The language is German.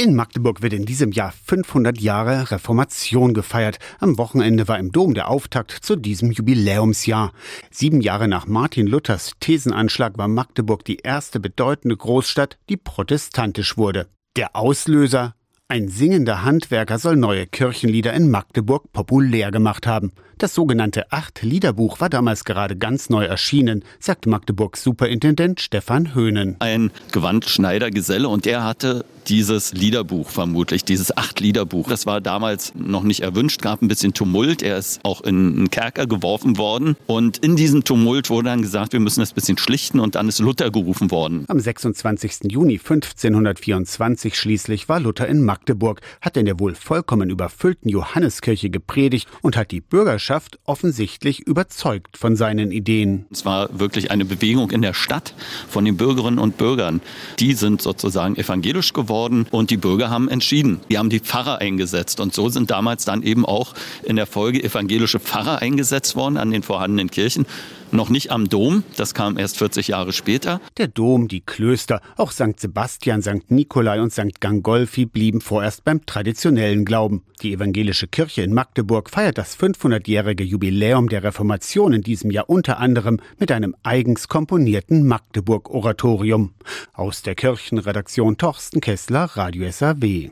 In Magdeburg wird in diesem Jahr 500 Jahre Reformation gefeiert. Am Wochenende war im Dom der Auftakt zu diesem Jubiläumsjahr. Sieben Jahre nach Martin Luthers Thesenanschlag war Magdeburg die erste bedeutende Großstadt, die protestantisch wurde. Der Auslöser ein singender Handwerker soll neue Kirchenlieder in Magdeburg populär gemacht haben. Das sogenannte Acht-Liederbuch war damals gerade ganz neu erschienen, sagt Magdeburgs Superintendent Stefan Höhnen. Ein Gewandschneidergeselle und der hatte dieses Liederbuch vermutlich, dieses Acht-Liederbuch. Das war damals noch nicht erwünscht, gab ein bisschen Tumult. Er ist auch in einen Kerker geworfen worden. Und in diesem Tumult wurde dann gesagt, wir müssen das bisschen schlichten und dann ist Luther gerufen worden. Am 26. Juni 1524 schließlich war Luther in Magdeburg, hat in der wohl vollkommen überfüllten Johanneskirche gepredigt und hat die Bürgerschaft offensichtlich überzeugt von seinen Ideen. Es war wirklich eine Bewegung in der Stadt von den Bürgerinnen und Bürgern. Die sind sozusagen evangelisch geworden worden und die Bürger haben entschieden. Die haben die Pfarrer eingesetzt und so sind damals dann eben auch in der Folge evangelische Pfarrer eingesetzt worden an den vorhandenen Kirchen. Noch nicht am Dom, das kam erst 40 Jahre später. Der Dom, die Klöster, auch St. Sebastian, St. Nikolai und St. Gangolfi blieben vorerst beim traditionellen Glauben. Die evangelische Kirche in Magdeburg feiert das 500-jährige Jubiläum der Reformation in diesem Jahr unter anderem mit einem eigens komponierten Magdeburg-Oratorium. Aus der Kirchenredaktion Torsten Kessler, Radio SAW.